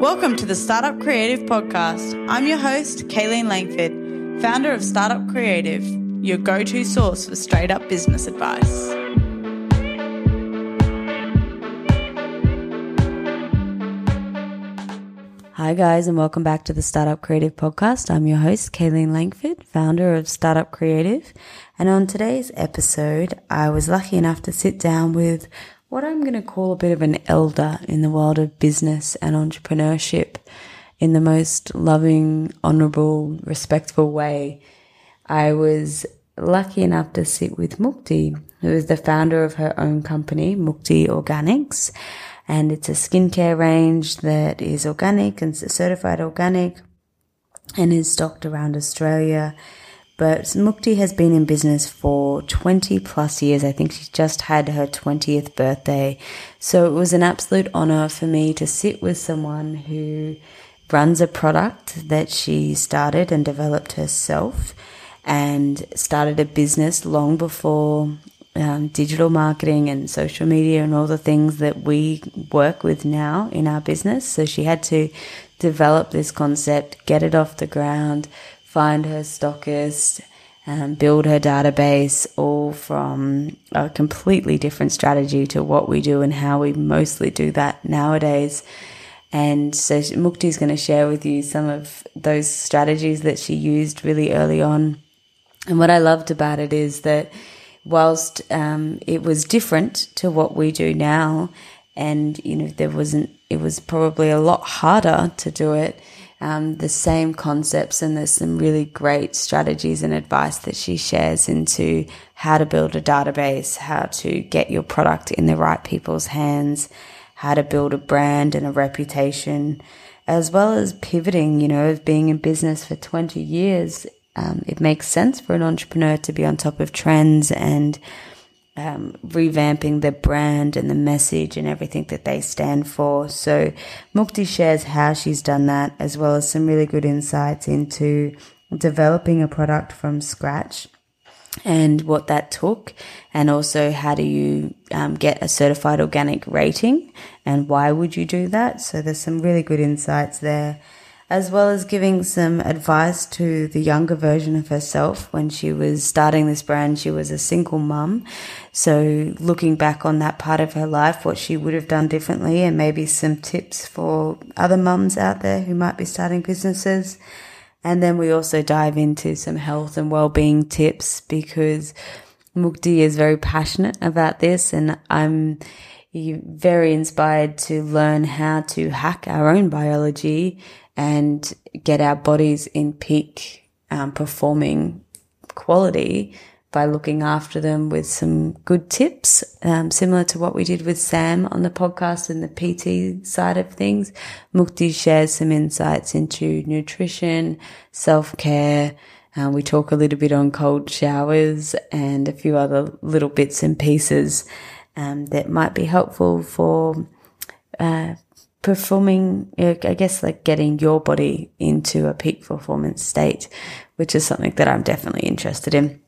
Welcome to the Startup Creative Podcast. I'm your host, Kayleen Langford, founder of Startup Creative, your go to source for straight up business advice. Hi, guys, and welcome back to the Startup Creative Podcast. I'm your host, Kayleen Langford, founder of Startup Creative. And on today's episode, I was lucky enough to sit down with what I'm going to call a bit of an elder in the world of business and entrepreneurship in the most loving, honorable, respectful way. I was lucky enough to sit with Mukti, who is the founder of her own company, Mukti Organics. And it's a skincare range that is organic and certified organic and is stocked around Australia but Mukti has been in business for 20 plus years. I think she just had her 20th birthday. So it was an absolute honor for me to sit with someone who runs a product that she started and developed herself and started a business long before um, digital marketing and social media and all the things that we work with now in our business. So she had to develop this concept, get it off the ground, find her stockist, um, build her database, all from a completely different strategy to what we do and how we mostly do that nowadays. And so Mukti is going to share with you some of those strategies that she used really early on. And what I loved about it is that whilst um, it was different to what we do now, and you know there wasn't, it was probably a lot harder to do it um, the same concepts, and there's some really great strategies and advice that she shares into how to build a database, how to get your product in the right people's hands, how to build a brand and a reputation, as well as pivoting, you know, of being in business for 20 years. Um, it makes sense for an entrepreneur to be on top of trends and um, revamping the brand and the message and everything that they stand for. So Mukti shares how she's done that, as well as some really good insights into developing a product from scratch and what that took, and also how do you um, get a certified organic rating and why would you do that. So there's some really good insights there as well as giving some advice to the younger version of herself when she was starting this brand. She was a single mum. So looking back on that part of her life, what she would have done differently and maybe some tips for other mums out there who might be starting businesses. And then we also dive into some health and well-being tips because Mukti is very passionate about this and I'm very inspired to learn how to hack our own biology and get our bodies in peak um, performing quality by looking after them with some good tips, um, similar to what we did with Sam on the podcast and the PT side of things. Mukti shares some insights into nutrition, self care. Um, we talk a little bit on cold showers and a few other little bits and pieces um, that might be helpful for uh, performing, I guess, like getting your body into a peak performance state, which is something that I'm definitely interested in.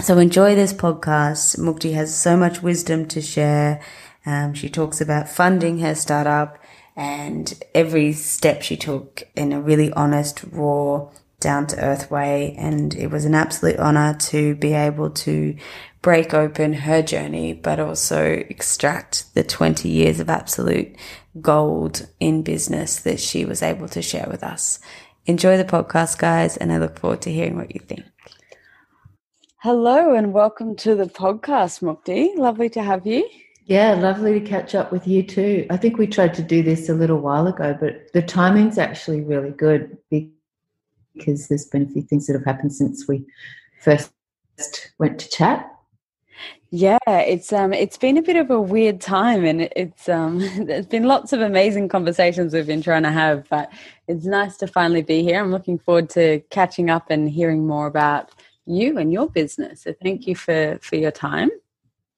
So enjoy this podcast. Mukti has so much wisdom to share. Um, she talks about funding her startup and every step she took in a really honest, raw, down to earth way. And it was an absolute honor to be able to break open her journey, but also extract the 20 years of absolute gold in business that she was able to share with us. Enjoy the podcast, guys, and I look forward to hearing what you think. Hello, and welcome to the podcast, Mukti. Lovely to have you. Yeah, lovely to catch up with you too. I think we tried to do this a little while ago, but the timing's actually really good because there's been a few things that have happened since we first went to chat. Yeah, it's um it's been a bit of a weird time and it's um there's been lots of amazing conversations we've been trying to have, but it's nice to finally be here. I'm looking forward to catching up and hearing more about you and your business. So thank you for for your time.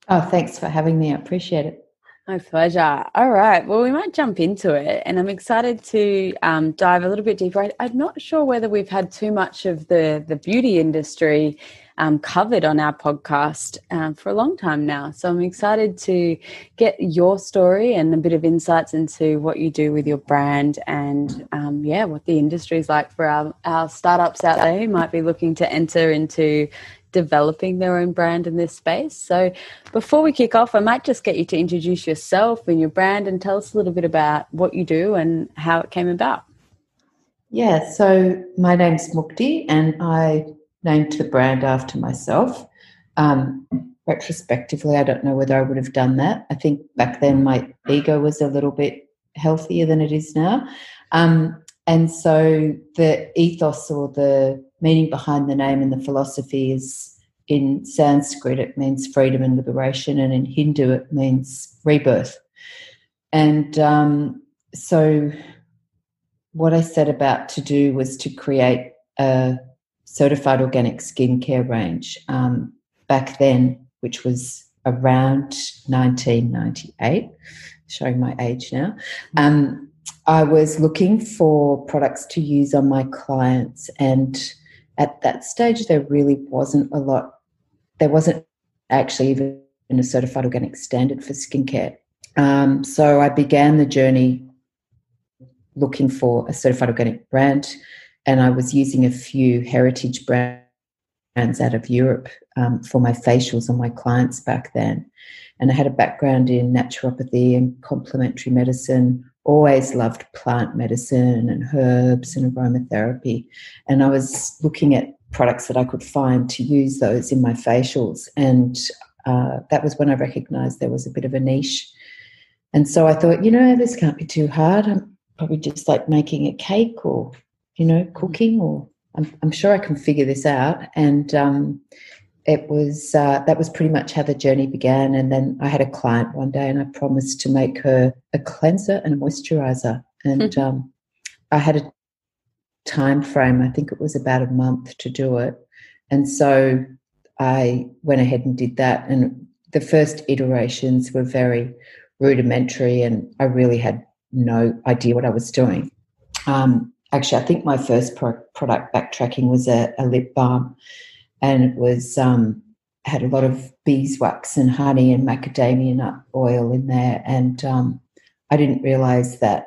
Oh, thanks for having me. I appreciate it. My pleasure. All right. Well, we might jump into it, and I'm excited to um, dive a little bit deeper. I, am not sure whether we've had too much of the the beauty industry um, covered on our podcast um, for a long time now. So I'm excited to get your story and a bit of insights into what you do with your brand and, um, yeah, what the industry is like for our, our startups out there who might be looking to enter into developing their own brand in this space. So before we kick off, I might just get you to introduce yourself and your brand and tell us a little bit about what you do and how it came about. Yeah, so my name's Mukti and I named the brand after myself. Um, retrospectively, I don't know whether I would have done that. I think back then my ego was a little bit healthier than it is now. Um, and so the ethos or the meaning behind the name and the philosophy is in Sanskrit, it means freedom and liberation, and in Hindu, it means rebirth. And um, so, what I set about to do was to create a certified organic skincare range um, back then, which was around 1998, showing my age now. Um, I was looking for products to use on my clients, and at that stage, there really wasn't a lot. There wasn't actually even a certified organic standard for skincare. Um, so I began the journey looking for a certified organic brand and I was using a few heritage brands out of Europe um, for my facials on my clients back then. And I had a background in naturopathy and complementary medicine, always loved plant medicine and herbs and aromatherapy. And I was looking at products that I could find to use those in my facials. And uh, that was when I recognized there was a bit of a niche. And so I thought, you know, this can't be too hard. I'm probably just like making a cake or you know, cooking, or I'm, I'm sure I can figure this out. And um, it was uh, that was pretty much how the journey began. And then I had a client one day, and I promised to make her a cleanser and a moisturizer. And hmm. um, I had a time frame. I think it was about a month to do it. And so I went ahead and did that. And the first iterations were very rudimentary, and I really had no idea what I was doing. Um, actually, I think my first pro- product backtracking was a, a, lip balm, and it was um, had a lot of beeswax and honey and macadamia nut oil in there, and um, I didn't realize that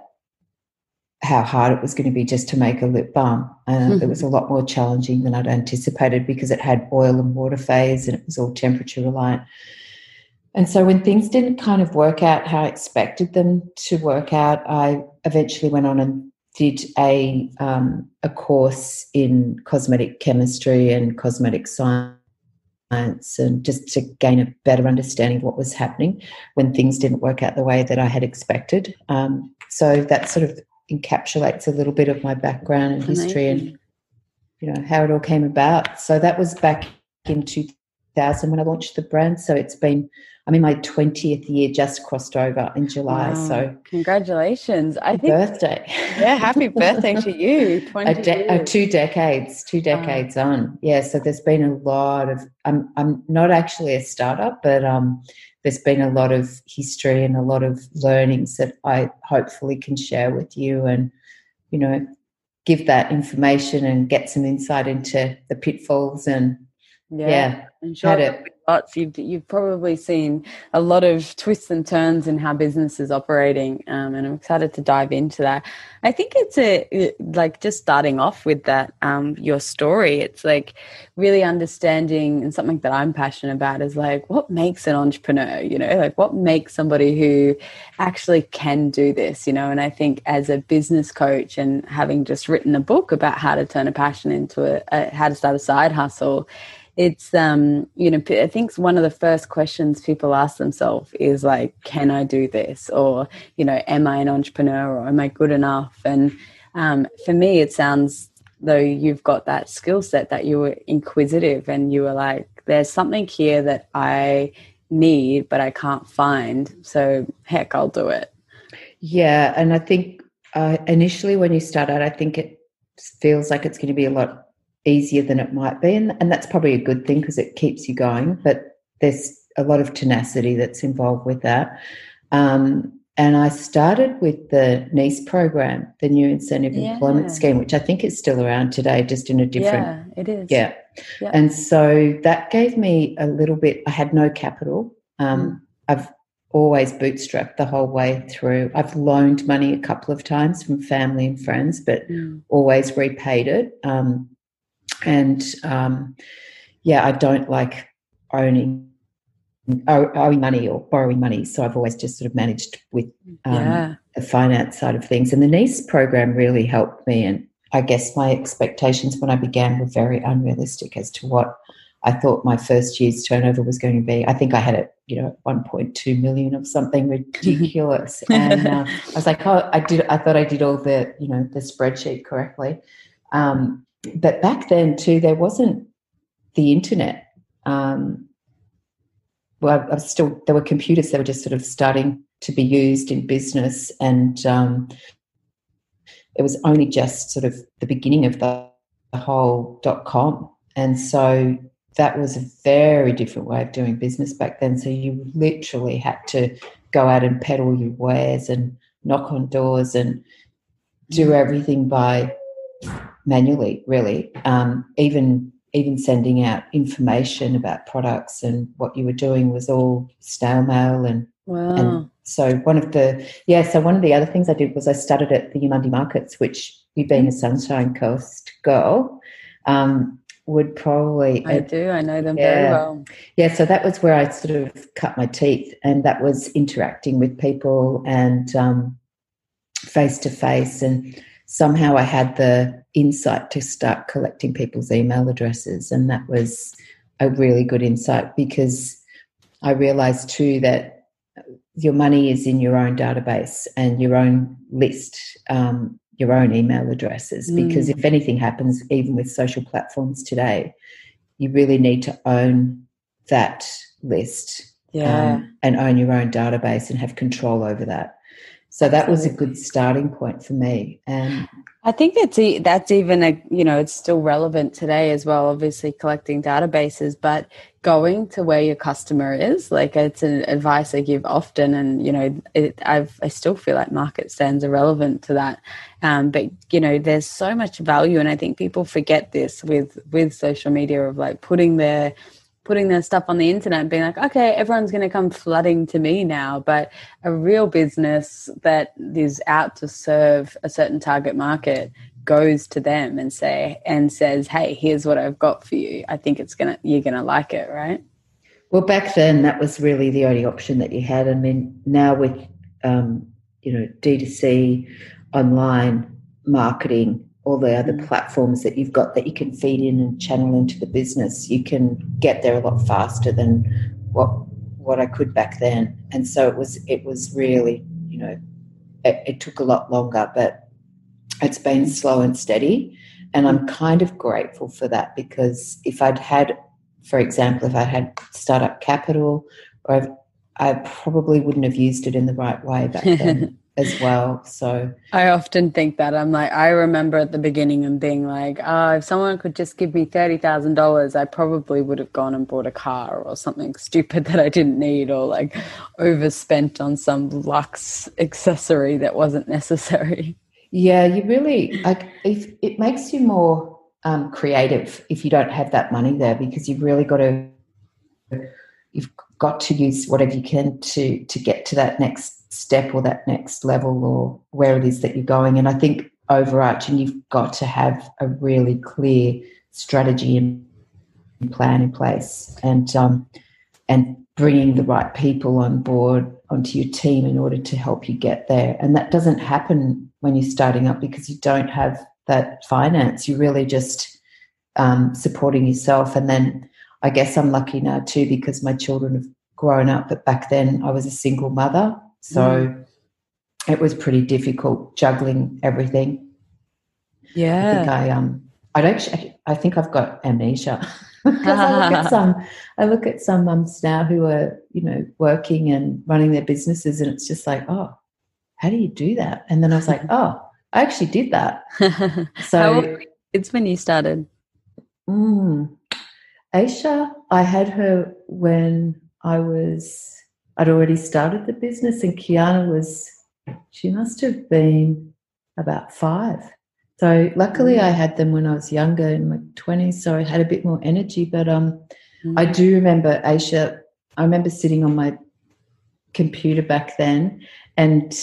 how hard it was going to be just to make a lip balm. Uh, mm-hmm. It was a lot more challenging than I'd anticipated because it had oil and water phase, and it was all temperature reliant. And so when things didn't kind of work out how I expected them to work out, I eventually went on and did a um, a course in cosmetic chemistry and cosmetic science and just to gain a better understanding of what was happening when things didn't work out the way that I had expected. Um, so that sort of encapsulates a little bit of my background and history and you know how it all came about. So that was back in 2000 when I launched the brand. So it's been I'm in my 20th year, just crossed over in July. Wow. So congratulations. I think birthday. Yeah, happy birthday to you. 20 a de- a two decades, two decades wow. on. Yeah, so there's been a lot of I'm I'm not actually a startup, but um there's been a lot of history and a lot of learnings that I hopefully can share with you and you know give that information and get some insight into the pitfalls and yeah, yeah and sure it lots. You've you've probably seen a lot of twists and turns in how business is operating, um, and I'm excited to dive into that. I think it's a like just starting off with that um, your story. It's like really understanding and something that I'm passionate about is like what makes an entrepreneur. You know, like what makes somebody who actually can do this. You know, and I think as a business coach and having just written a book about how to turn a passion into a, a how to start a side hustle it's um you know i think one of the first questions people ask themselves is like can i do this? Or you know am i an entrepreneur or am i good enough? And um, for me it sounds though you've got that skill set that you were inquisitive and you were like there's something here that i need but i can't find so heck i'll do it. Yeah and i think uh, initially when you start out i think it feels like it's going to be a lot easier than it might be. And, and that's probably a good thing because it keeps you going. But there's a lot of tenacity that's involved with that. Um, and I started with the NICE program, the New Incentive yeah. Employment Scheme, which I think is still around today, just in a different. Yeah, it is. Yeah. yeah. And so that gave me a little bit, I had no capital. Um, mm. I've always bootstrapped the whole way through. I've loaned money a couple of times from family and friends, but mm. always repaid it. Um, and um, yeah, I don't like owning owing money or borrowing money. So I've always just sort of managed with um, yeah. the finance side of things. And the NICE program really helped me. And I guess my expectations when I began were very unrealistic as to what I thought my first year's turnover was going to be. I think I had it, you know, 1.2 million of something ridiculous. and uh, I was like, oh, I did, I thought I did all the, you know, the spreadsheet correctly. Um, but back then too, there wasn't the internet. Um, well, I was still there were computers that were just sort of starting to be used in business, and um, it was only just sort of the beginning of the, the whole dot com, and so that was a very different way of doing business back then. So you literally had to go out and peddle your wares and knock on doors and do mm. everything by manually, really. Um, even even sending out information about products and what you were doing was all snail mail and wow. and so one of the yeah so one of the other things I did was I started at the Eumundi markets which you being a Sunshine Coast girl um, would probably I do I know them yeah, very well yeah so that was where I sort of cut my teeth and that was interacting with people and face to face and somehow I had the insight to start collecting people's email addresses. And that was a really good insight because I realized too that your money is in your own database and your own list, um, your own email addresses. Mm. Because if anything happens, even with social platforms today, you really need to own that list yeah. um, and own your own database and have control over that. So that was a good starting point for me. And I think that's that's even a you know it's still relevant today as well. Obviously, collecting databases, but going to where your customer is, like it's an advice I give often, and you know it, I've I still feel like market stands are relevant to that. Um, but you know, there's so much value, and I think people forget this with with social media of like putting their putting their stuff on the internet being like, okay, everyone's going to come flooding to me now. But a real business that is out to serve a certain target market goes to them and say and says, hey, here's what I've got for you. I think it's gonna you're gonna like it, right? Well, back then that was really the only option that you had. I mean, now with um, you know D2C, online marketing, all the other mm. platforms that you've got that you can feed in and channel into the business, you can get there a lot faster than what what I could back then. And so it was it was really, you know, it, it took a lot longer, but it's been slow and steady. And I'm kind of grateful for that because if I'd had, for example, if I had startup capital, or I've, I probably wouldn't have used it in the right way back then. as well. So I often think that I'm like, I remember at the beginning and being like, oh, if someone could just give me $30,000, I probably would have gone and bought a car or something stupid that I didn't need or like overspent on some luxe accessory that wasn't necessary. Yeah, you really, like, if it makes you more um, creative if you don't have that money there because you've really got to, you've got to use whatever you can to to get to that next step or that next level or where it is that you're going. And I think overarching, you've got to have a really clear strategy and plan in place, and um, and bringing the right people on board onto your team in order to help you get there. And that doesn't happen when you're starting up because you don't have that finance. You're really just um, supporting yourself. And then I guess I'm lucky now too because my children have grown up. But back then I was a single mother so mm. it was pretty difficult juggling everything. Yeah. I think I um I don't I think I've got amnesia. because I look at some I look at some mums now who are, you know, working and running their businesses and it's just like, oh, how do you do that? And then I was like, oh, I actually did that. So it's when you started. Mm, Aisha, I had her when I was I'd already started the business, and Kiana was, she must have been about five. So luckily, I had them when I was younger in my 20s, so I had a bit more energy. But um, mm. I do remember Aisha, I remember sitting on my computer back then and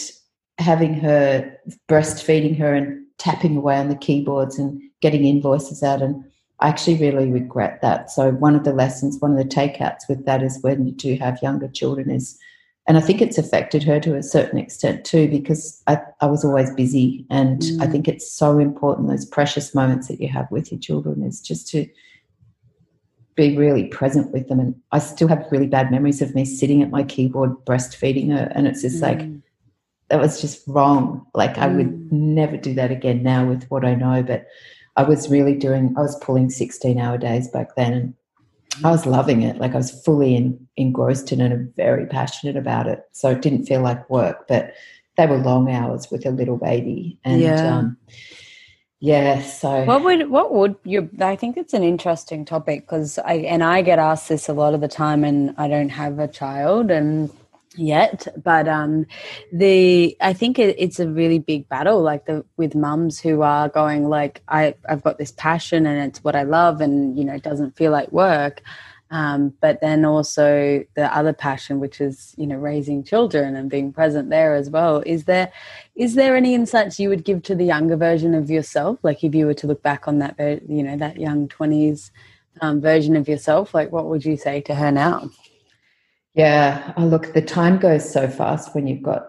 having her breastfeeding her and tapping away on the keyboards and getting invoices out. And I actually really regret that. So one of the lessons, one of the takeouts with that is when you do have younger children is, and I think it's affected her to a certain extent too, because I, I was always busy. And mm. I think it's so important, those precious moments that you have with your children is just to be really present with them. And I still have really bad memories of me sitting at my keyboard breastfeeding her. And it's just mm. like, that was just wrong. Like mm. I would mm. never do that again now with what I know. But I was really doing, I was pulling 16 hour days back then. And I was loving it. Like I was fully in, engrossed in it and very passionate about it. So it didn't feel like work, but they were long hours with a little baby. And yeah. Um, yeah, so what would what would you? I think it's an interesting topic because I and I get asked this a lot of the time, and I don't have a child, and yet but um the i think it, it's a really big battle like the with mums who are going like i i've got this passion and it's what i love and you know it doesn't feel like work. Um, but then also the other passion which is you know raising children and being present there as well. Is there is there any insights you would give to the younger version of yourself? Like if you were to look back on that you know that young 20s um, version of yourself like what would you say to her now yeah. Oh, look, the time goes so fast when you've got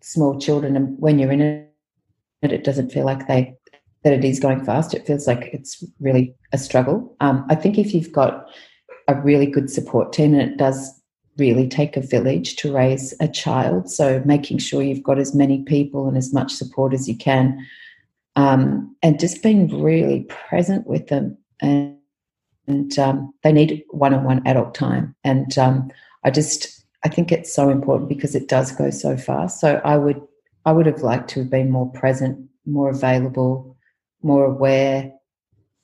small children, and when you're in it, it doesn't feel like they that it is going fast. It feels like it's really a struggle. Um, I think if you've got a really good support team, and it does really take a village to raise a child, so making sure you've got as many people and as much support as you can, um, and just being really present with them and. And um, they need one-on-one adult time, and um, I just I think it's so important because it does go so fast. So I would I would have liked to have been more present, more available, more aware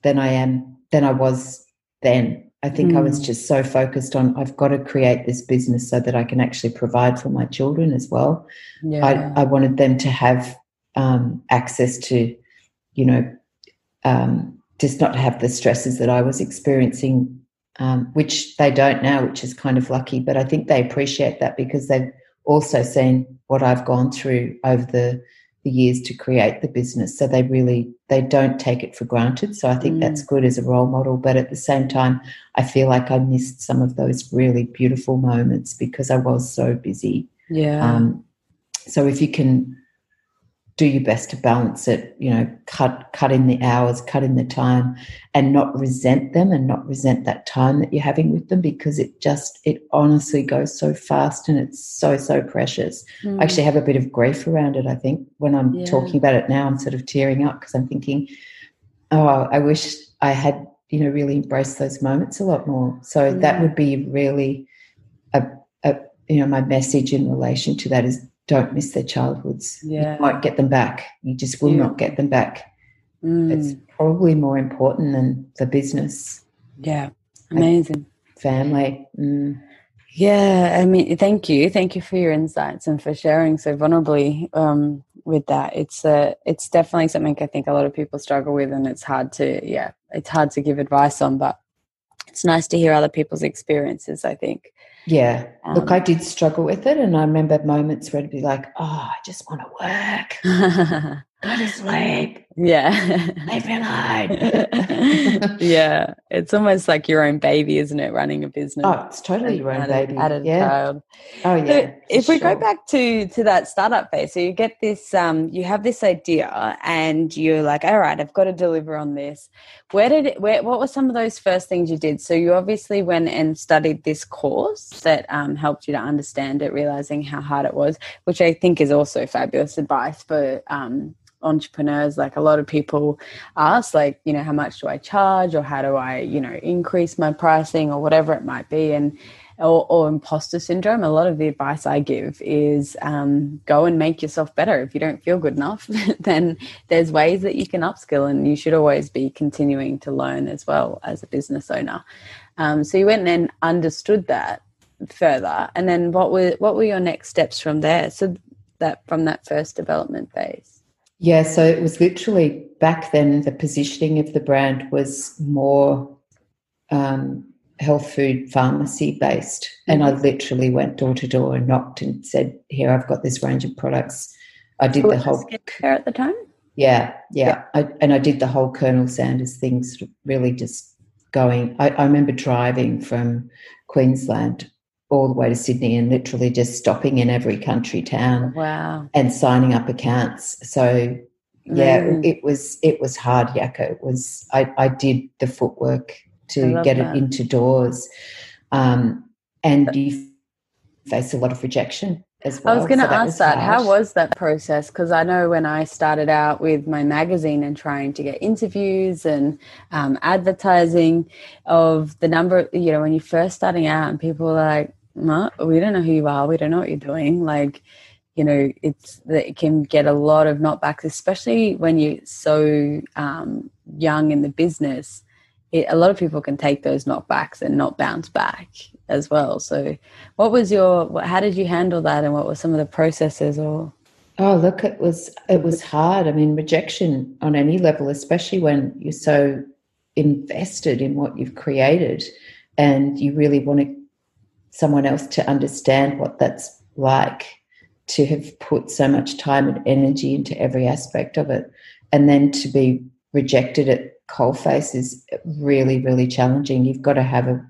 than I am than I was then. I think mm. I was mm. just so focused on I've got to create this business so that I can actually provide for my children as well. Yeah. I, I wanted them to have um, access to, you know, um, just not have the stresses that I was experiencing um, which they don't now, which is kind of lucky. But I think they appreciate that because they've also seen what I've gone through over the the years to create the business. So they really they don't take it for granted. So I think mm. that's good as a role model. But at the same time, I feel like I missed some of those really beautiful moments because I was so busy. Yeah. Um, so if you can do your best to balance it you know cut cut in the hours cut in the time and not resent them and not resent that time that you're having with them because it just it honestly goes so fast and it's so so precious mm. i actually have a bit of grief around it i think when i'm yeah. talking about it now i'm sort of tearing up because i'm thinking oh i wish i had you know really embraced those moments a lot more so mm. that would be really a, a you know my message in relation to that is don't miss their childhoods. Yeah. You might get them back. You just will yeah. not get them back. Mm. It's probably more important than the business. Yeah. Amazing. Family. Mm. Yeah, I mean, thank you, thank you for your insights and for sharing so vulnerably um, with that. It's uh, it's definitely something I think a lot of people struggle with, and it's hard to yeah, it's hard to give advice on, but it's nice to hear other people's experiences. I think yeah. Um, Look, I did struggle with it. And I remember moments where it'd be like, oh, I just want to work. Go to sleep. Yeah. Leave me alone. yeah. It's almost like your own baby, isn't it? Running a business. Oh, it's totally your own added, baby. Added yeah. child. Oh yeah. So if we sure. go back to to that startup phase, so you get this um you have this idea and you're like, all right, I've got to deliver on this. Where did it where what were some of those first things you did? So you obviously went and studied this course that um, helped you to understand it, realizing how hard it was, which I think is also fabulous advice for um entrepreneurs like a lot of people ask like you know how much do i charge or how do i you know increase my pricing or whatever it might be and or, or imposter syndrome a lot of the advice i give is um, go and make yourself better if you don't feel good enough then there's ways that you can upskill and you should always be continuing to learn as well as a business owner um, so you went and understood that further, and then what were what were your next steps from there? So that from that first development phase. Yeah, so it was literally back then. The positioning of the brand was more um, health food pharmacy based, and I mm-hmm. literally went door to door and knocked and said, "Here, I've got this range of products." I did the whole care at the time. Yeah, yeah, yeah. I, and I did the whole Colonel Sanders thing, sort of really just going. I, I remember driving from Queensland all the way to Sydney and literally just stopping in every country town. Wow. And signing up accounts. So yeah, mm. it was it was hard, Yako. It was I, I did the footwork to get that. it into doors. Um, and you face a lot of rejection as well. I was going to so ask that. How was that process? Because I know when I started out with my magazine and trying to get interviews and um, advertising, of the number, you know, when you're first starting out and people are like, no, we don't know who you are, we don't know what you're doing. Like, you know, it's that it can get a lot of knockbacks, especially when you're so um, young in the business. It, a lot of people can take those knockbacks and not bounce back as well. So, what was your? How did you handle that, and what were some of the processes? Or oh, look, it was it was hard. I mean, rejection on any level, especially when you're so invested in what you've created, and you really want to, someone else to understand what that's like to have put so much time and energy into every aspect of it, and then to be rejected at coalface is really, really challenging. You've got to have a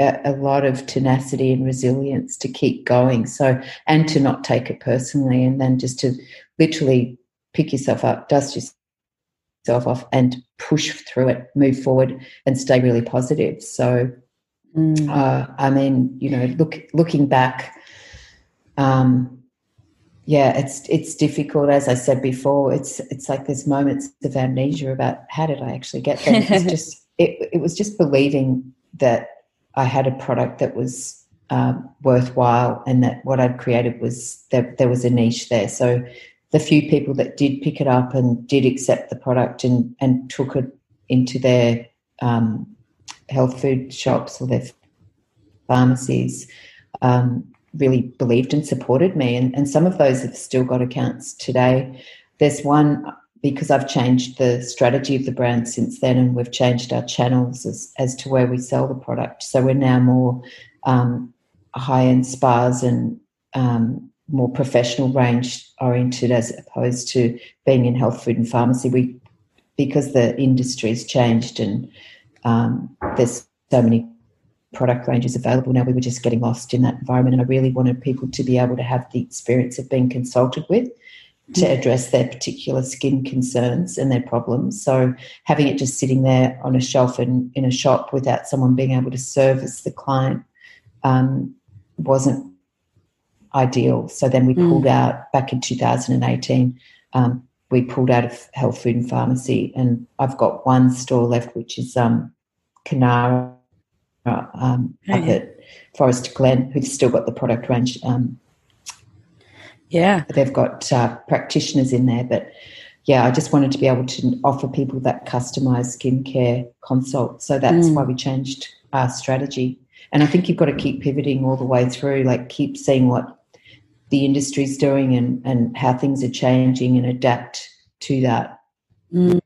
a, lot of tenacity and resilience to keep going. So, and to not take it personally, and then just to literally pick yourself up, dust yourself off, and push through it, move forward, and stay really positive. So, mm. uh, I mean, you know, look looking back, um, yeah, it's it's difficult. As I said before, it's it's like there's moments of amnesia about how did I actually get there. It's just it, it was just believing that I had a product that was um, worthwhile and that what I'd created was that there was a niche there. So the few people that did pick it up and did accept the product and, and took it into their um, health food shops or their pharmacies um, really believed and supported me. And, and some of those have still got accounts today. There's one because I've changed the strategy of the brand since then, and we've changed our channels as, as to where we sell the product. So we're now more um, high end spas and um, more professional range oriented as opposed to being in health food and pharmacy. We because the industry's changed and um, there's so many product ranges available now. We were just getting lost in that environment, and I really wanted people to be able to have the experience of being consulted with to address their particular skin concerns and their problems. So having it just sitting there on a shelf in, in a shop without someone being able to service the client um, wasn't ideal. So then we pulled mm. out back in 2018. Um, we pulled out of health food and pharmacy, and I've got one store left, which is um, Kunara um, up at Forest Glen, who's still got the product range um, yeah. They've got uh, practitioners in there, but yeah, I just wanted to be able to offer people that customized skincare consult. So that's mm. why we changed our strategy. And I think you've got to keep pivoting all the way through, like keep seeing what the industry's doing and, and how things are changing and adapt to that. Mm.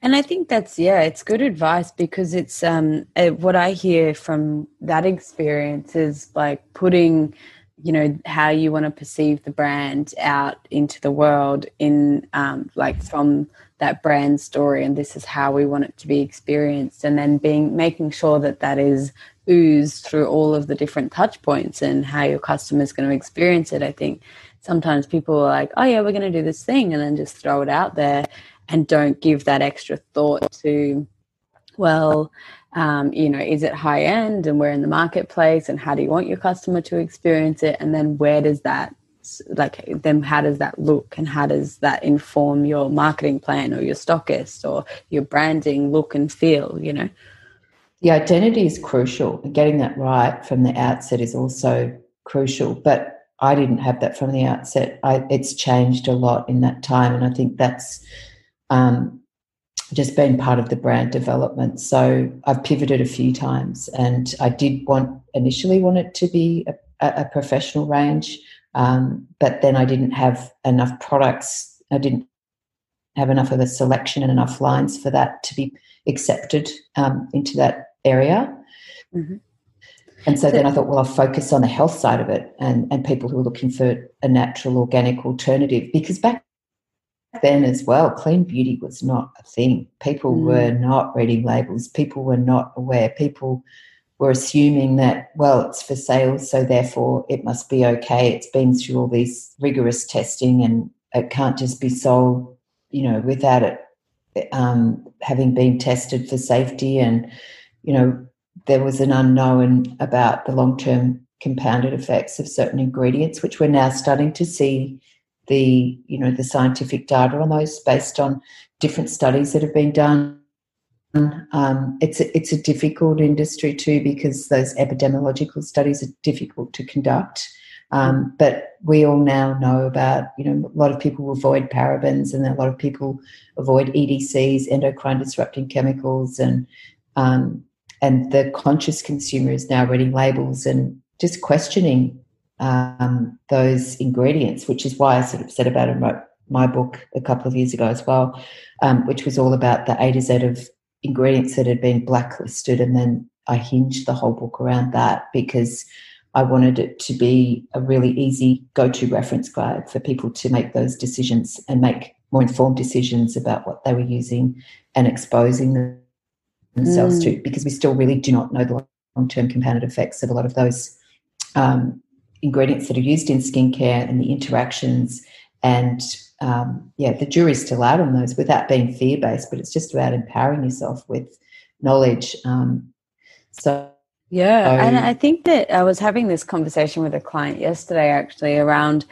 And I think that's yeah, it's good advice because it's um what I hear from that experience is like putting you know how you want to perceive the brand out into the world in um, like from that brand story and this is how we want it to be experienced. And then being making sure that that is oozed through all of the different touch points and how your customer is going to experience it i think sometimes people are like oh yeah we're going to do this thing and then just throw it out there and don't give that extra thought to well um, you know, is it high end and where in the marketplace and how do you want your customer to experience it? And then where does that like then how does that look and how does that inform your marketing plan or your stockist or your branding look and feel, you know? The identity is crucial. Getting that right from the outset is also crucial. But I didn't have that from the outset. I, it's changed a lot in that time, and I think that's um, just been part of the brand development. So I've pivoted a few times, and I did want initially want it to be a, a professional range, um, but then I didn't have enough products. I didn't have enough of a selection and enough lines for that to be accepted um, into that area. Mm-hmm. And so, so then I thought, well, I'll focus on the health side of it and, and people who are looking for a natural organic alternative. Because back then as well, clean beauty was not a thing. People mm. were not reading labels. People were not aware. People were assuming that, well, it's for sale, so therefore it must be okay. It's been through all these rigorous testing and it can't just be sold, you know, without it um, having been tested for safety. And, you know, there was an unknown about the long term compounded effects of certain ingredients, which we're now starting to see the you know the scientific data on those based on different studies that have been done. Um, it's a, it's a difficult industry too because those epidemiological studies are difficult to conduct. Um, but we all now know about you know a lot of people avoid parabens and a lot of people avoid EDCs, endocrine disrupting chemicals, and um, and the conscious consumer is now reading labels and just questioning um, those ingredients, which is why I sort of said about it and wrote my book a couple of years ago as well, um, which was all about the A to Z of ingredients that had been blacklisted. And then I hinged the whole book around that because I wanted it to be a really easy go to reference guide for people to make those decisions and make more informed decisions about what they were using and exposing themselves mm. to, because we still really do not know the long term compounded effects of a lot of those um, ingredients that are used in skincare and the interactions and um, yeah the jury's still out on those without being fear-based but it's just about empowering yourself with knowledge um, so. Yeah and i think that i was having this conversation with a client yesterday actually around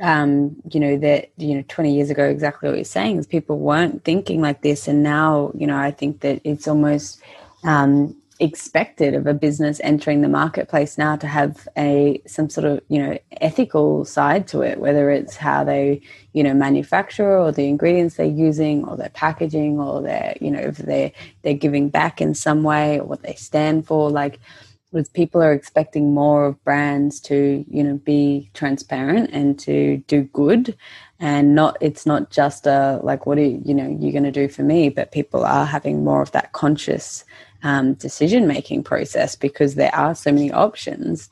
um, you know that you know 20 years ago exactly what you're saying is people weren't thinking like this and now you know i think that it's almost um, expected of a business entering the marketplace now to have a some sort of you know ethical side to it whether it's how they you know manufacture or the ingredients they're using or their packaging or their you know if they're they're giving back in some way or what they stand for. Like with people are expecting more of brands to you know be transparent and to do good. And not it's not just a like what are you, you know you're going to do for me but people are having more of that conscious um, decision making process because there are so many options.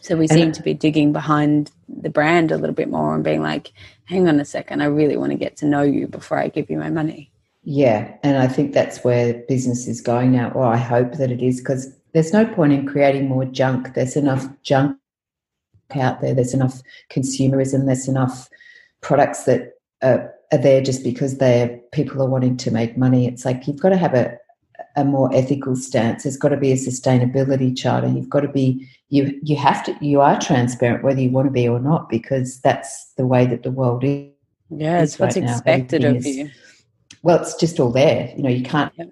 So we seem to be digging behind the brand a little bit more and being like, hang on a second, I really want to get to know you before I give you my money. Yeah. And I think that's where business is going now, or I hope that it is, because there's no point in creating more junk. There's enough junk out there, there's enough consumerism, there's enough products that are, are there just because they're people are wanting to make money. It's like you've got to have a, a more ethical stance. There's got to be a sustainability charter. You've got to be you you have to you are transparent whether you want to be or not because that's the way that the world is. Yeah, it's what's expected of is, you. Well, it's just all there. You know, you can't yep.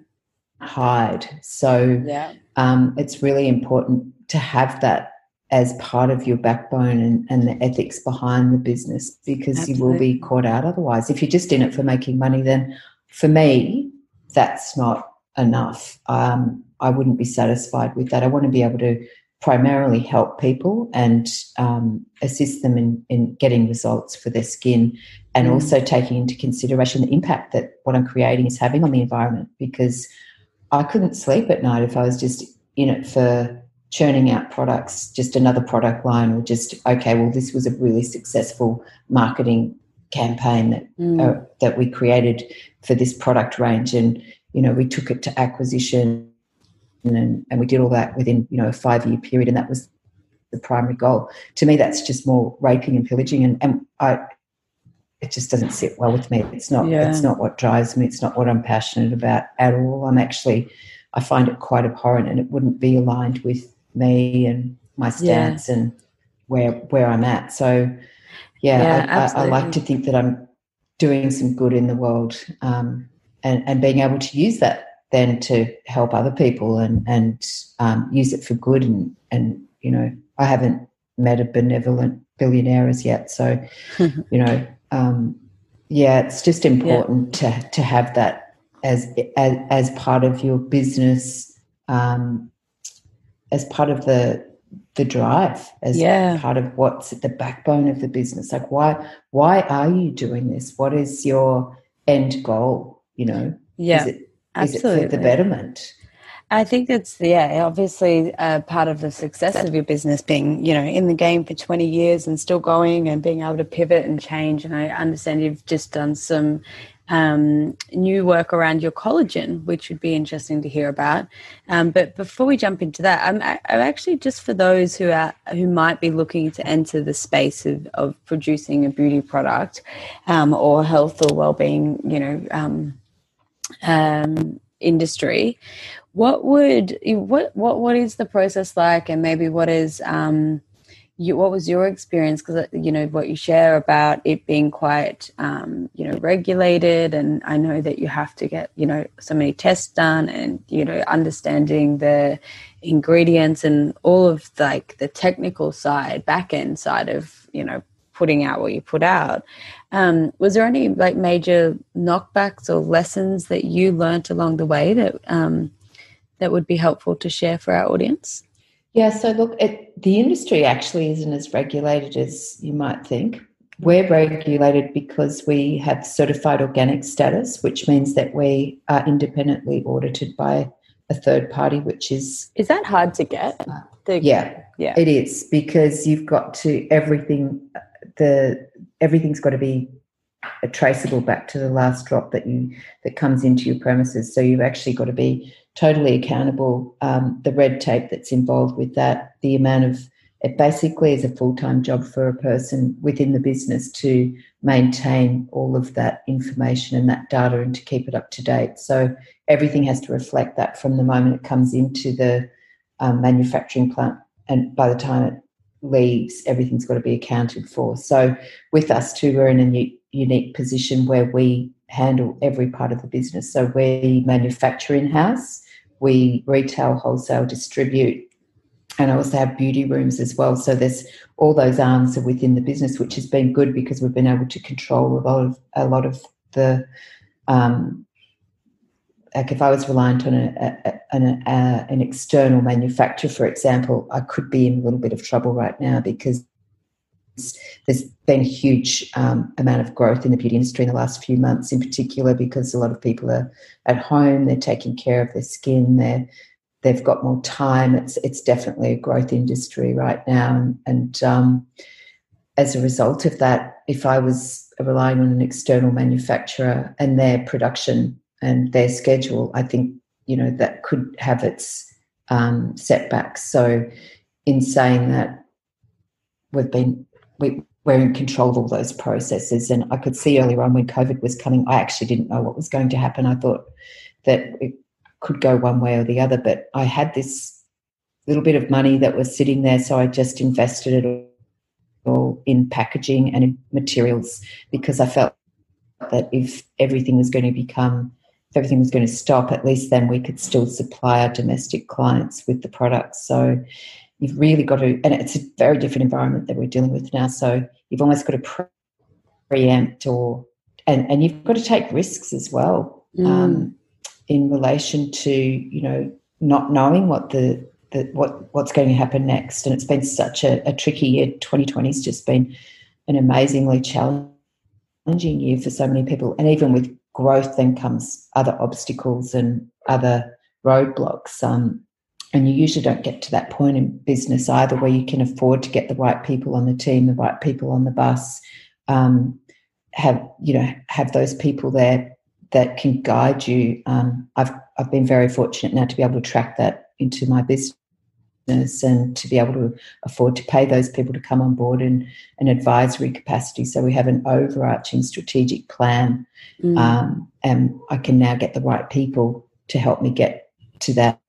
hide. So yeah. um, it's really important to have that as part of your backbone and, and the ethics behind the business because Absolutely. you will be caught out otherwise. If you're just in it for making money, then for me, that's not enough. Um, I wouldn't be satisfied with that. I want to be able to primarily help people and um, assist them in, in getting results for their skin and mm. also taking into consideration the impact that what I'm creating is having on the environment because I couldn't sleep at night if I was just in it for churning out products, just another product line, or just, okay, well, this was a really successful marketing campaign that, mm. uh, that we created for this product range. And you know, we took it to acquisition and, and we did all that within, you know, a five year period. And that was the primary goal. To me, that's just more raping and pillaging. And, and I, it just doesn't sit well with me. It's not, yeah. it's not what drives me. It's not what I'm passionate about at all. I'm actually, I find it quite abhorrent and it wouldn't be aligned with me and my stance yeah. and where, where I'm at. So yeah, yeah I, I, I, like to think that I'm doing some good in the world. Um, and, and being able to use that then to help other people and and um, use it for good and and you know I haven't met a benevolent billionaire as yet so you know um, yeah it's just important yeah. to to have that as as, as part of your business, um, as part of the the drive, as Yeah. part of what's at the backbone of the business. Like why why are you doing this? What is your end goal? You know, Yeah. is it is it for absolutely. the betterment? I think it's yeah, obviously uh, part of the success of your business being you know in the game for twenty years and still going and being able to pivot and change. And I understand you've just done some um, new work around your collagen, which would be interesting to hear about. Um, but before we jump into that, I'm, I'm actually just for those who are who might be looking to enter the space of, of producing a beauty product um, or health or well being, you know. Um, industry what would what what what is the process like? And maybe what is um you what was your experience? Because you know what you share about it being quite um you know regulated. And i know that you have to get you know so many tests done and you know understanding the ingredients and all of like the technical side back end side of you know putting out what you put out um, was there any like major knockbacks or lessons that you learnt along the way that um, that would be helpful to share for our audience? Yeah, so look, it, the industry actually isn't as regulated as you might think. We're regulated because we have certified organic status, which means that we are independently audited by a third party, which is Is that hard to get? The- yeah, yeah. it is because you've got to everything. The everything's got to be traceable back to the last drop that you that comes into your premises. So you've actually got to be totally accountable. Um, the red tape that's involved with that, the amount of it basically is a full time job for a person within the business to maintain all of that information and that data and to keep it up to date. So everything has to reflect that from the moment it comes into the um, manufacturing plant and by the time it leaves, everything's got to be accounted for. So with us too, we're in a u- unique position where we handle every part of the business. So we manufacture in house, we retail, wholesale, distribute, and I also have beauty rooms as well. So there's all those arms are within the business, which has been good because we've been able to control a lot of a lot of the. Um, like if I was reliant on a, a, an, a, an external manufacturer, for example, I could be in a little bit of trouble right now because there's been a huge um, amount of growth in the beauty industry in the last few months, in particular because a lot of people are at home, they're taking care of their skin, they're they've got more time. It's it's definitely a growth industry right now, and, and um, as a result of that, if I was relying on an external manufacturer and their production and their schedule, I think you know that could have its um, setbacks. So, in saying that, we've been we, we're in control of all those processes. And I could see earlier on when COVID was coming, I actually didn't know what was going to happen. I thought that it could go one way or the other, but I had this little bit of money that was sitting there, so I just invested it all in packaging and in materials because I felt that if everything was going to become if everything was going to stop, at least then we could still supply our domestic clients with the products. So you've really got to, and it's a very different environment that we're dealing with now. So you've almost got to preempt or, and, and you've got to take risks as well Mm. um, in relation to, you know, not knowing what the, the what what's going to happen next. And it's been such a, a tricky year. 2020 has just been an amazingly challenging year for so many people. And even with growth, then comes other obstacles and other roadblocks. Um, and you usually don't get to that point in business either where you can afford to get the right people on the team, the right people on the bus, um, have you know have those people there that can guide you. Um, I've I've been very fortunate now to be able to track that into my business and to be able to afford to pay those people to come on board in an advisory capacity. So we have an overarching strategic plan, Mm. um, and I can now get the right people to help me get to that,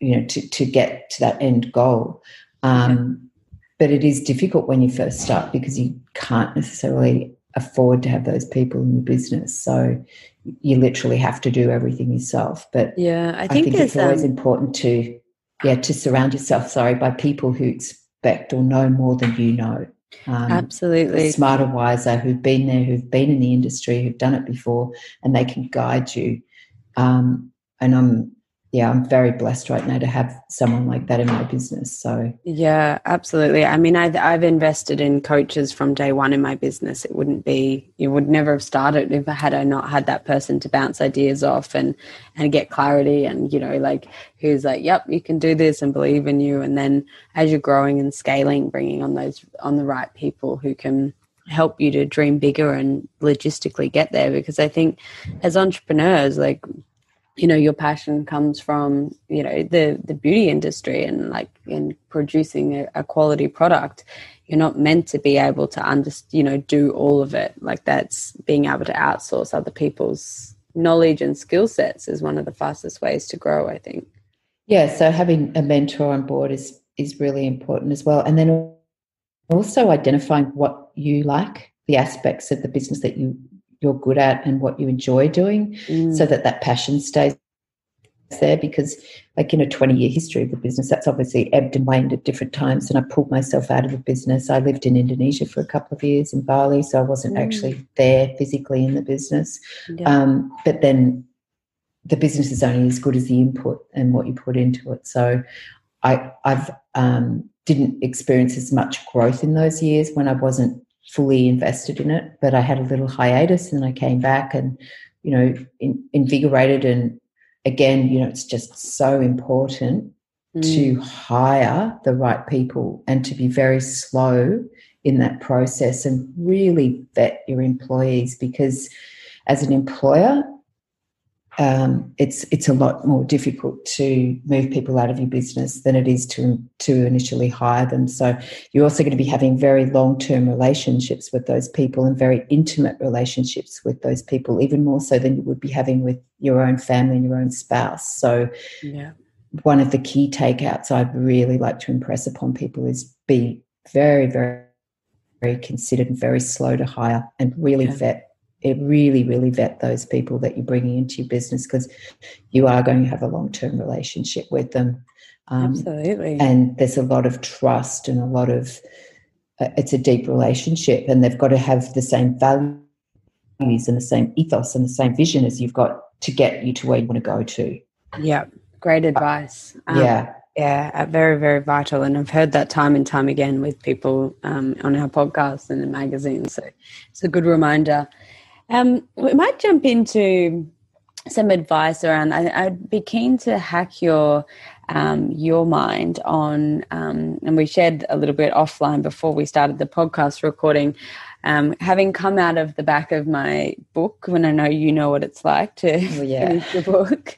you know, to to get to that end goal. Um, But it is difficult when you first start because you can't necessarily afford to have those people in your business. So you literally have to do everything yourself. But yeah, I I think, think, it's always um, important to, yeah, to surround yourself, sorry, by people who expect or know more than you know. Um, absolutely. smarter, wiser, who've been there, who've been in the industry, who've done it before, and they can guide you Um, and I'm yeah, I'm very blessed right now to have someone like that in my business. So yeah, absolutely. I mean, I've, I've invested in coaches from day one in my business. It wouldn't be, you would never have started if I had I not had that person to bounce ideas off and and get clarity and you know like who's like, yep, you can do this and believe in you. And then as you're growing and scaling, bringing on those on the right people who can help you to dream bigger and logistically get there. Because I think as entrepreneurs, like you know your passion comes from you know the the beauty industry and like in producing a, a, quality product you're not meant to be able to under you know do all of it. Like that's being able to outsource other people's knowledge and skill sets is one of the fastest ways to grow i think. Yeah so having a mentor on board is is really important as well. And then also identifying what you like the aspects of the business that you you're good at and what you enjoy doing mm. so that that passion stays there because like in a 20 year history of the business that's obviously ebbed and waned at different times and i pulled myself out of the business i lived in indonesia for a couple of years in bali so i wasn't mm. actually there physically in the business yeah. um, but then the business is only as good as the input and what you put into it so i i've um, didn't experience as much growth in those years when i wasn't fully invested in it, but I had a little hiatus and I came back and, you know, in, invigorated. And again, you know, it's just so important mm. to hire the right people and to be very slow in that process and really vet your employees because as an employer, um, it's it's a lot more difficult to move people out of your business than it is to to initially hire them. So you're also going to be having very long term relationships with those people and very intimate relationships with those people, even more so than you would be having with your own family and your own spouse. So yeah. one of the key takeouts I'd really like to impress upon people is be very very very considered and very slow to hire and really yeah. vet it really, really vet those people that you're bringing into your business because you are going to have a long term relationship with them. Um, Absolutely. And there's a lot of trust and a lot of, uh, it's a deep relationship, and they've got to have the same values and the same ethos and the same vision as you've got to get you to where you want to go to. Yeah, great advice. Um, yeah. Yeah, uh, very, very vital. And I've heard that time and time again with people um, on our podcast and the magazines. So it's a good reminder. Um, we might jump into some advice around. I, would be keen to hack your um, your mind on, um, and we shared a little bit offline before we started the podcast recording. Um, having come out of the back of my book, when I know you know what it's like to oh, yeah. finish the book.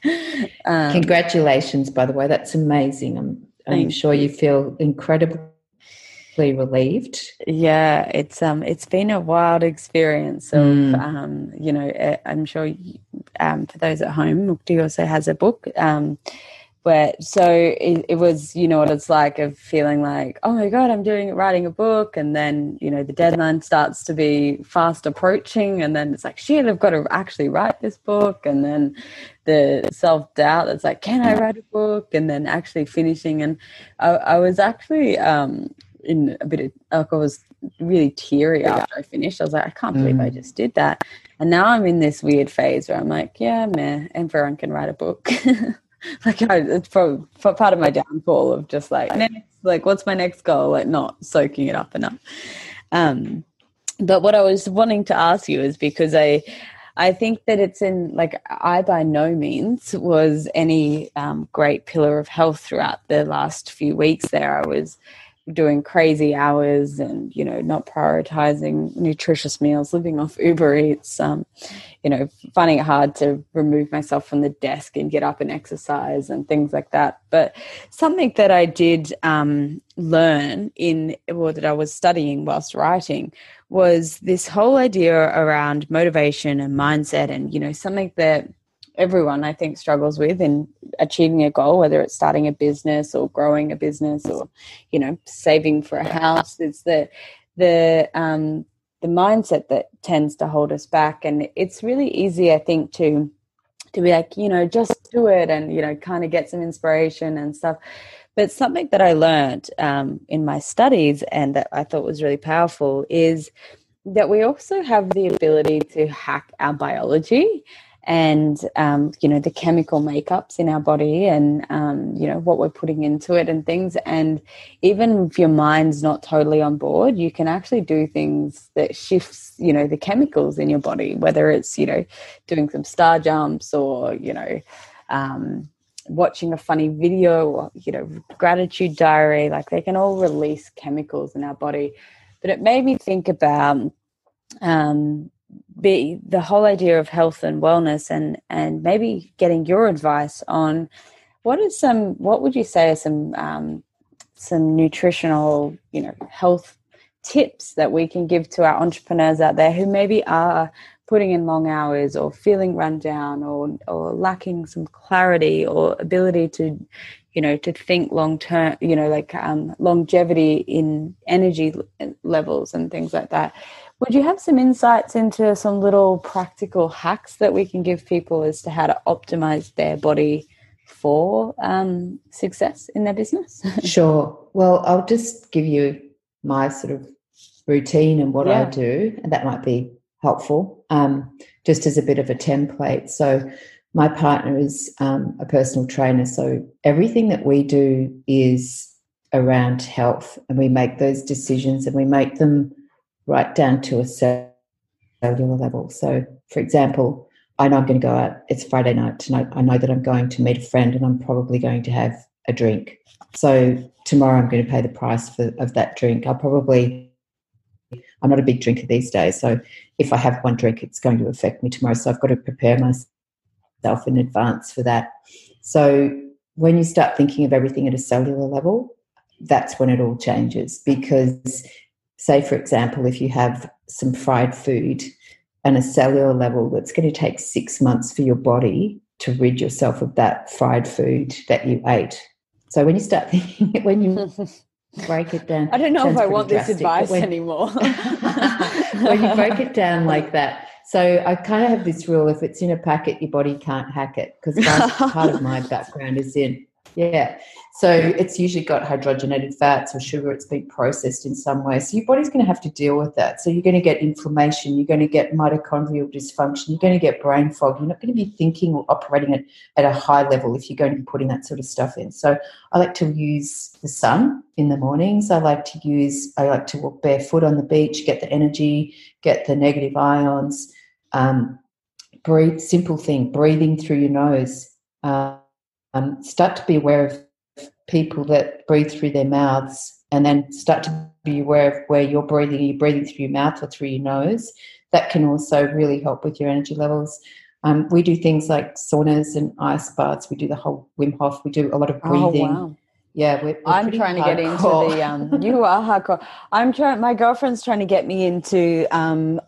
Um, Congratulations, by the way, that's amazing. I'm, I'm sure you feel incredible relieved. Yeah, it's um it's been a wild experience of mm. um you know eh, I'm sure um for those at home Mukti also has a book um where so it, it, was you know what it's like of feeling like oh my god i'm doing writing a book and then you know the deadline starts to be fast approaching and then it's like shit i've got to actually write this book and then the self-doubt that's like can i write a book and then actually finishing and i, I was actually um, in a bit of like I was really teary after I finished. I was like, I can't believe mm. I just did that. And now I'm in this weird phase where I'm like, yeah, man, everyone can write a book. like it's probably part of my downfall of just like next, like what's my next goal? Like not soaking it up enough. Um, but what I was wanting to ask you is because I I think that it's in like I by no means was any um, great pillar of health throughout the last few weeks. There, I was doing crazy hours and you know not prioritizing nutritious meals living off uber eats um, you know finding it hard to remove myself from the desk and get up and exercise and things like that. But something that i did um, learn in or that i was studying whilst writing was this whole idea around motivation and mindset and you know something that everyone I think struggles with in achieving a goal, whether it's starting a business or growing a business or you know saving for a house. It's the the um, the mindset that tends to hold us back, and it's really easy, I think, to to be like you know just do it and you know kind of get some inspiration and stuff. But something that I learned um, in my studies and that I thought was really powerful is that we also have the ability to hack our biology and um, you know the chemical makeups in our body and um, you know what we're putting into it and things. And even if your mind's not totally on board you can actually do things that shifts you know the chemicals in your body whether it's you know doing some star jumps or you know um, watching a funny video or you know gratitude diary. Like they can all release chemicals in our body. But it made me think about um, be the whole idea of health and wellness and and maybe getting your advice on what are some what would you say are some um, some nutritional you know health tips that we can give to our entrepreneurs out there who maybe are putting in long hours or feeling run down or or lacking some clarity or ability to you know to think long term you know like um, longevity in energy levels and things like that would you have some insights into some little practical hacks that we can give people as to how to optimize their body for um, success in their business? sure. Well, I'll just give you my sort of routine and what yeah. I do, and that might be helpful, um, just as a bit of a template. So, my partner is um, a personal trainer, so everything that we do is around health, and we make those decisions and we make them right down to a cellular level. So, for example, I know I'm going to go out. It's Friday night tonight. I know that I'm going to meet a friend and I'm probably going to have a drink. So tomorrow I'm going to pay the price for of that drink. I'll probably I'm not a big drinker these days, so if I have one drink, it's going to affect me tomorrow. So I've got to prepare myself in advance for that. So when you start thinking of everything at a cellular level, that's when it all changes because say, for example, if you have some fried food and a cellular level, that's going to take six months for your body to rid yourself of that fried food that you ate. So when you start thinking, when you break it down, I don't know if I want drastic, this advice when, anymore. when you break it down like that, so I kind of have this rule: if it's in a packet, your body can't hack it because part of my background is in yeah. So it's usually got hydrogenated fats or sugar. It's been processed in some way. So your body's going to have to deal with that. So you're going to get inflammation. You're going to get mitochondrial dysfunction. You're going to get brain fog. You're not going to be thinking or operating at, at a high level if you're going to be putting that sort of stuff in. So I like to use the sun in the mornings. I like to use, I like to walk barefoot on the beach, get the energy, get the negative ions. Um, breathe, simple thing, breathing through your nose. Uh, um, start to be aware of people that breathe through their mouths and then start to be aware of where you're breathing. Are you breathing through your mouth or through your nose? That can also really help with your energy levels. Um, we do things like saunas and ice baths. We do the whole Wim Hof. We do a lot of breathing. Oh, wow. Yeah, we're, we're I'm trying hardcore. to get into the. Um, you are hardcore. I'm trying. My girlfriend's trying to get me into um,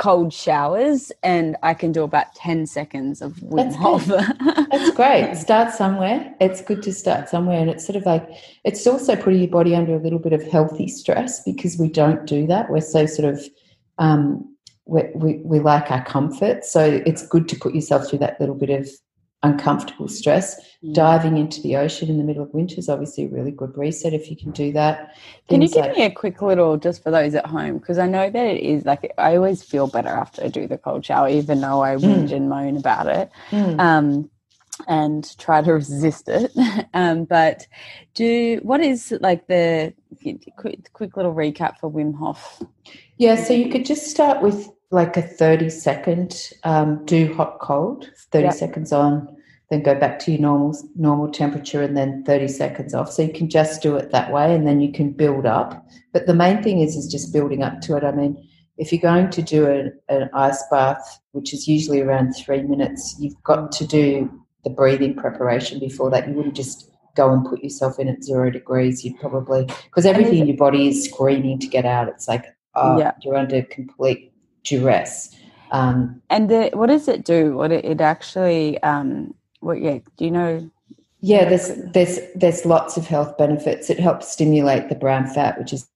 cold showers and I can do about 10 seconds of Wim Hof. That's great. Start somewhere. It's good to start somewhere. And it's sort of like, it's also putting your body under a little bit of healthy stress because we don't do that. We're so sort of, um, we, we, we like our comfort. So it's good to put yourself through that little bit of uncomfortable stress. Mm. Diving into the ocean in the middle of winter is obviously a really good reset if you can do that. Can Things you give like, me a quick little, just for those at home, because I know that it is like I always feel better after I do the cold shower, even though I whinge mm. and moan about it. Mm. Um, and try to resist it. Um, but do what is like the quick, quick little recap for Wim Hof? Yeah, so you could just start with like a 30 second um, do hot cold 30 yep. seconds on then go back to your normal normal temperature and then 30 seconds off. So you can just do it that way and then you can build up. But the main thing is is just building up to it. I mean if you're going to do a, an ice bath which is usually around three minutes you've got to do the breathing preparation before that. You wouldn't just go and put yourself in at zero degrees. You'd probably because everything in your body is screaming to get out. It's like oh, yeah. you're under complete duress. Um, and the, what does it do? What it, it actually, um, what, yeah, do you know? Yeah, there's there's there's lots of health benefits. It helps stimulate the brown fat, which is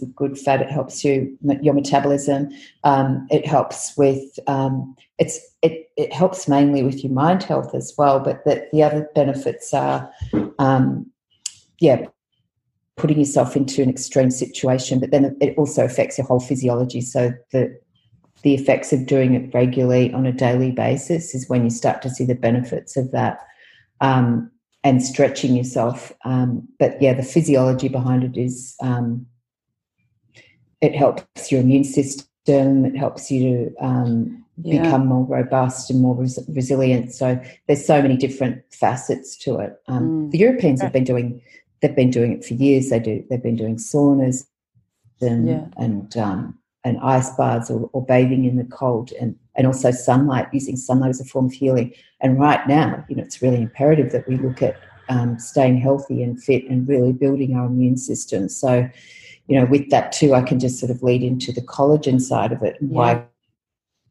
the good fat. It helps you your metabolism. Um, it helps with um, it's it it helps mainly with your mind health as well. But the, the other benefits are, um, yeah, putting yourself into an extreme situation, but then it also affects your whole physiology. So the the effects of doing it regularly on a daily basis is when you start to see the benefits of that um, and stretching yourself. Um, but yeah, the physiology behind it is um, it helps your immune system, it helps you to um, yeah. become more robust and more res- resilient. So there's so many different facets to it. Um, mm. The Europeans have been doing they've been doing it for years. They do they've been doing saunas and yeah. and um, and ice baths or, or, bathing in the cold and and also sunlight using sunlight as a form of healing. And right now, you know, it's really imperative that we look at um, staying healthy and fit and really building our immune system. So, you know, with that too, I can just sort of lead into the collagen side of it and yeah. why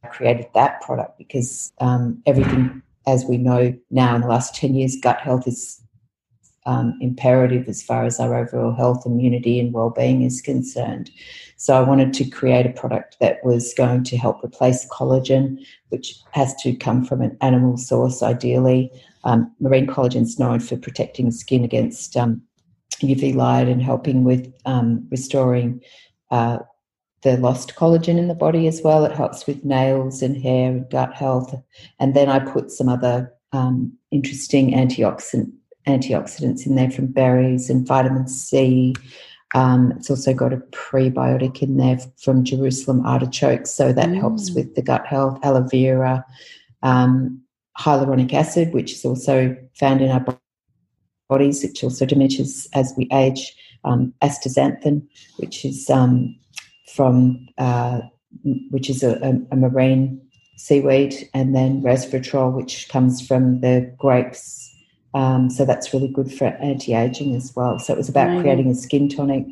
I created that product because um, everything, as we know now in the last 10 years, gut health is um, imperative as far as our overall health, immunity, and well-being is concerned. So I wanted to create a product that was going to help replace collagen, which has to come from an animal source, ideally. Um, marine collagen is known for protecting skin against um, UV light and helping with um, restoring uh, the lost collagen in the body as well. It helps with nails and hair and gut health. And then I put some other um, interesting antioxidant antioxidants in there from berries and vitamin C. Um, it's also got a prebiotic in there from Jerusalem artichokes, so that mm. helps with the gut health. Aloe vera, um, hyaluronic acid, which is also found in our bodies, which also diminishes as we age. Um, astaxanthin, which is um, from uh, which is a, a, a marine seaweed, and then resveratrol, which comes from the grapes um, so that's really good for anti-aging as well. So it was about creating a skin tonic.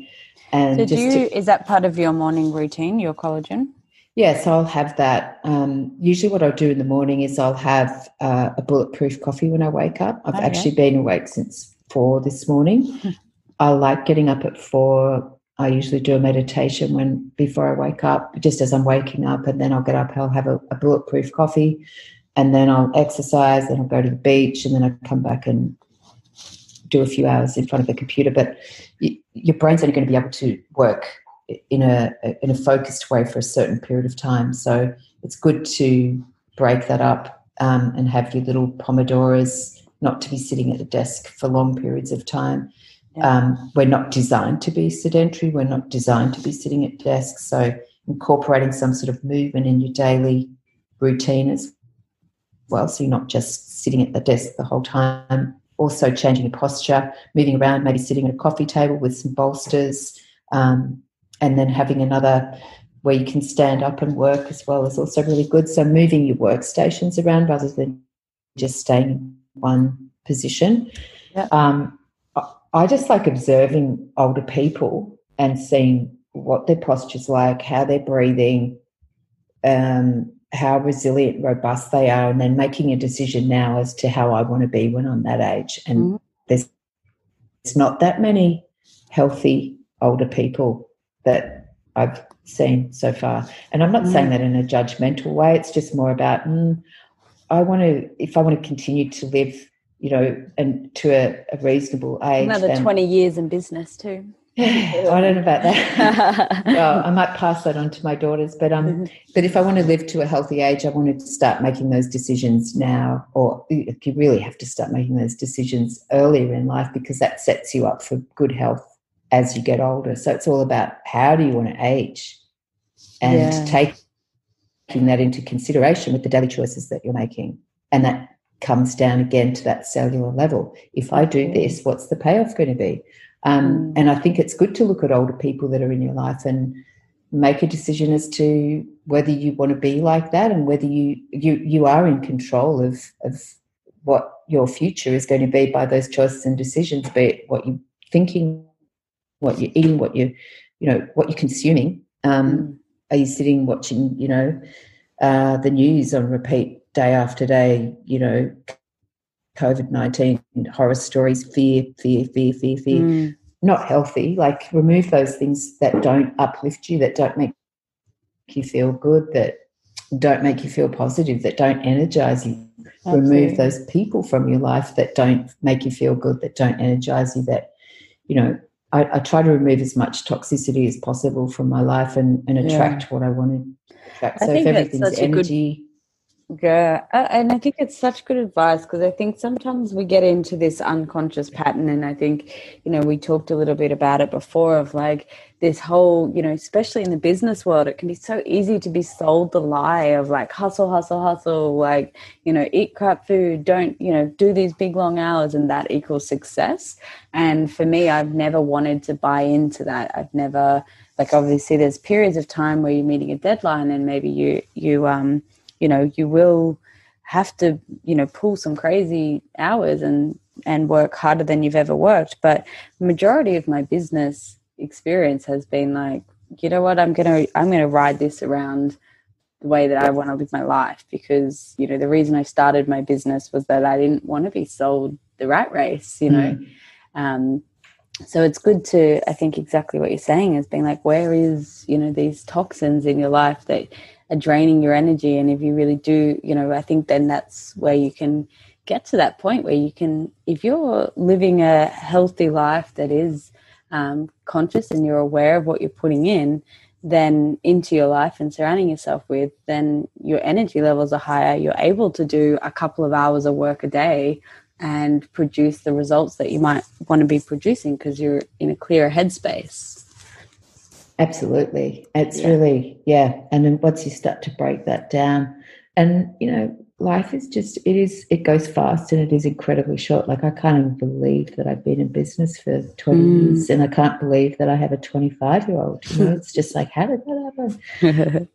And so just you, to, is that part of your morning routine, your collagen? Yes, I'll have that. Um, usually, what I'll do in the morning is I'll have uh, a bulletproof coffee when I wake up. I've oh, actually yeah. been awake since four this morning. I like getting up at four. I usually do a meditation when before I wake up, just as I'm waking up, and then I'll get up. I'll have a, a bulletproof coffee and then I'll exercise, then I'll go to the beach, and then I come back and do a few hours in front of the computer. But y- your brain's only going to be able to work in a in a focused way for a certain period of time. So it's good to break that up um, and have your little pomodoros, not to be sitting at the desk for long periods of time. Yeah. Um, we're not designed to be sedentary. We're not designed to be sitting at desks. So incorporating some sort of movement in your daily routine is well. So you're not just sitting at the desk the whole time. Also changing your posture, moving around, maybe sitting at a coffee table with some bolsters, um, and then having another where you can stand up and work as well is also really good. So moving your workstations around rather than just staying in one position. Yeah. Um, I just like observing older people and seeing what their posture's like, how they're breathing, um, how resilient, robust they are, and then making a decision now as to how I want to be when I'm that age. And mm-hmm. there's it's not that many healthy older people that I've seen so far. And I'm not mm-hmm. saying that in a judgmental way. It's just more about mm, I want to if I want to continue to live, you know, and to a, a reasonable age. Another then, twenty years in business too. I don't know about that. well, I might pass that on to my daughters, but um, mm-hmm. but if I want to live to a healthy age, I want to start making those decisions now, or you really have to start making those decisions earlier in life because that sets you up for good health as you get older. So it's all about how do you want to age, and yeah. taking that into consideration with the daily choices that you're making, and that comes down again to that cellular level. If I do this, what's the payoff going to be? Um, mm. And I think it's good to look at older people that are in your life and make a decision as to whether you want to be like that and whether you you you are in control of of what your future is going to be by those choices and decisions, be it what you're thinking, what you're eating, what you you know what you're consuming. Um, mm. Are you sitting watching you know uh, the news on repeat day after day? You know, COVID 19 horror stories, fear, fear, fear, fear, fear. Mm. Not healthy. Like, remove those things that don't uplift you, that don't make you feel good, that don't make you feel positive, that don't energize you. Absolutely. Remove those people from your life that don't make you feel good, that don't energize you, that, you know, I, I, try to remove as much toxicity as possible from my life and, and attract yeah. what I want to attract. So if everything's energy, yeah, and I think it's such good advice because I think sometimes we get into this unconscious pattern, and I think you know we talked a little bit about it before of like this whole you know especially in the business world it can be so easy to be sold the lie of like hustle hustle hustle like you know eat crap food don't you know do these big long hours and that equals success. And for me I've never wanted to buy into that. I've never like obviously there's periods of time where you're meeting a deadline and maybe you you um you know you will have to you know pull some crazy hours and and work harder than you've ever worked. But majority of my business experience has been like you know what? I'm gonna i'm gonna ride this around the way that i want to live my life because you know the reason i started my business was that i didn't want to be sold the rat race you know? Mm. um, so it's good to i think exactly what you're saying is being like where is you know these toxins in your life that are draining your energy? And if you really do you know i think then that's where you can get to that point where you can if you're living a healthy life that is um, conscious and you're aware of what you're putting in then into your life and surrounding yourself with then your energy levels are higher. You're able to do a couple of hours of work a day and produce the results that you might want to be producing because you're in a clearer headspace Absolutely. It's yeah. really, yeah. And then once you start to break that down, and, you know, life is just, it is, it goes fast and it is incredibly short. Like, I can't even believe that I've been in business for 20 mm. years and I can't believe that I have a 25 year old. You know, it's just like, how did that happen?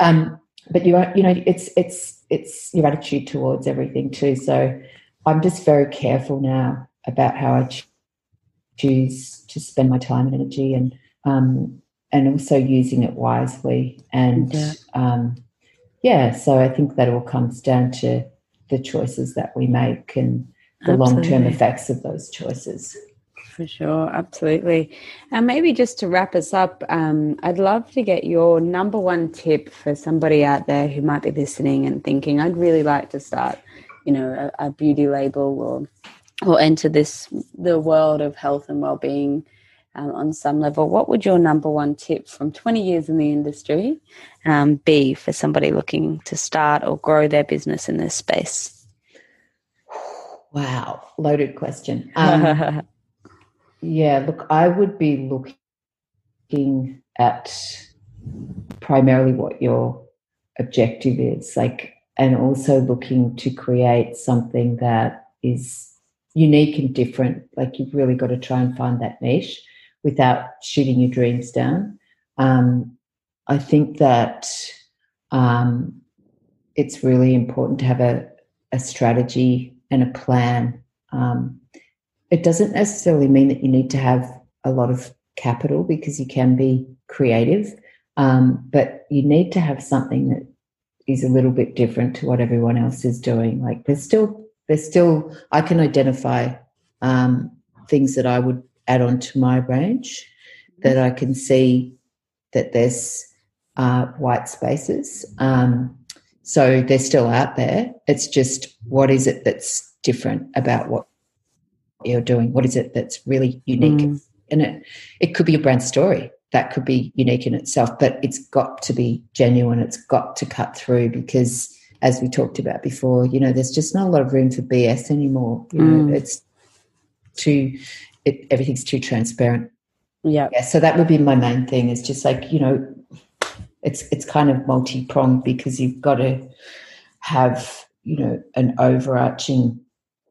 um, but you are, you know, it's, it's, it's your attitude towards everything too. So I'm just very careful now about how I choose to spend my time and energy and, um, and also using it wisely. And yeah. Um, yeah, so I think that all comes down to the choices that we make and the long term effects of those choices. For sure, absolutely. And maybe just to wrap us up, um, I'd love to get your number one tip for somebody out there who might be listening and thinking, I'd really like to start, you know, a, a beauty label or or enter this the world of health and well being um, on some level, what would your number one tip from 20 years in the industry um, be for somebody looking to start or grow their business in this space? Wow, loaded question. Um, yeah, look, I would be looking at primarily what your objective is, like, and also looking to create something that is unique and different. Like, you've really got to try and find that niche without shooting your dreams down. Um, I think that um, it's really important to have a, a strategy and a plan. Um, it doesn't necessarily mean that you need to have a lot of capital because you can be creative, um, but you need to have something that is a little bit different to what everyone else is doing. Like there's still there's still I can identify um, things that I would add on to my range that I can see that there's uh, white spaces. Um, so they're still out there. It's just what is it that's different about what you're doing? What is it that's really unique? Mm. And it, it could be a brand story that could be unique in itself, but it's got to be genuine. It's got to cut through because, as we talked about before, you know, there's just not a lot of room for BS anymore. You know, mm. it's too it, everything's too transparent. Yeah. Yeah. So that would be my main thing is just like, you know, it's it's kind of multi pronged because you've got to have, you know, an overarching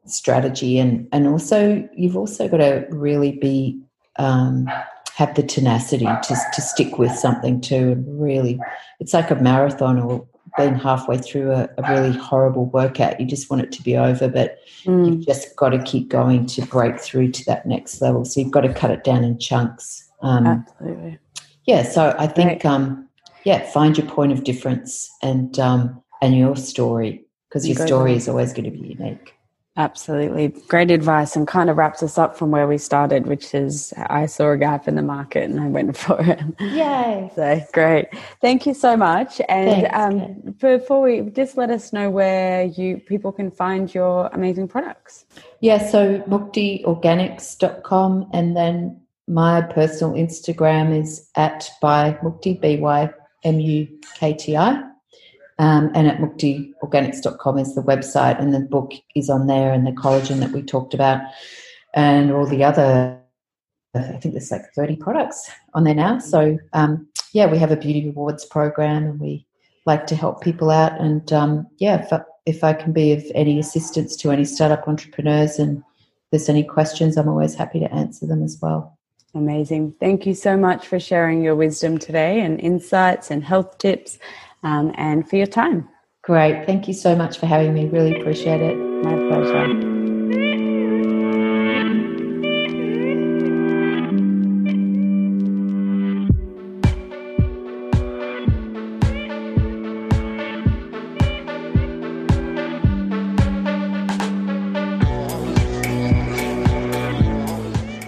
strategy and and also you've also got to really be um, have the tenacity to to stick with something too and really it's like a marathon or being halfway through a, a, really horrible workout. You just want it to be over, but mm. you've just got to keep going to break through to that next level. So you've got to cut it down in chunks. Um, Absolutely. Yeah. So I think, um, yeah, find your point of difference and um, and your story because your story is always going to be unique. Absolutely. Great advice and kind of wraps us up from where we started, which is I saw a gap in the market and I went for it. Yay. So great. Thank you so much. And Thanks, um, before we just let us know where you people can find your amazing products. Yeah, so muktiorganics.com and then my personal Instagram is at by Mukti, B Y M U K T I. Um, and at muktiorganics.com is the website, and the book is on there, and the collagen that we talked about, and all the other. I think there's like 30 products on there now. So, um, yeah, we have a beauty rewards program, and we like to help people out. And um, yeah, if I, if I can be of any assistance to any startup entrepreneurs and there's any questions, I'm always happy to answer them as well. Amazing. Thank you so much for sharing your wisdom today and insights and health tips um, and for your time. Great. Thank you so much for having me. Really appreciate it. My pleasure.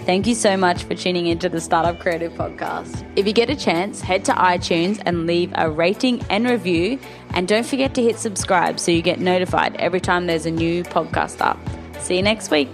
Thank you so much for tuning into the Startup Creative Podcast. If you get a chance, head to iTunes and leave a rating and review. And don't forget to hit subscribe so you get notified every time there's a new podcast up. See you next week.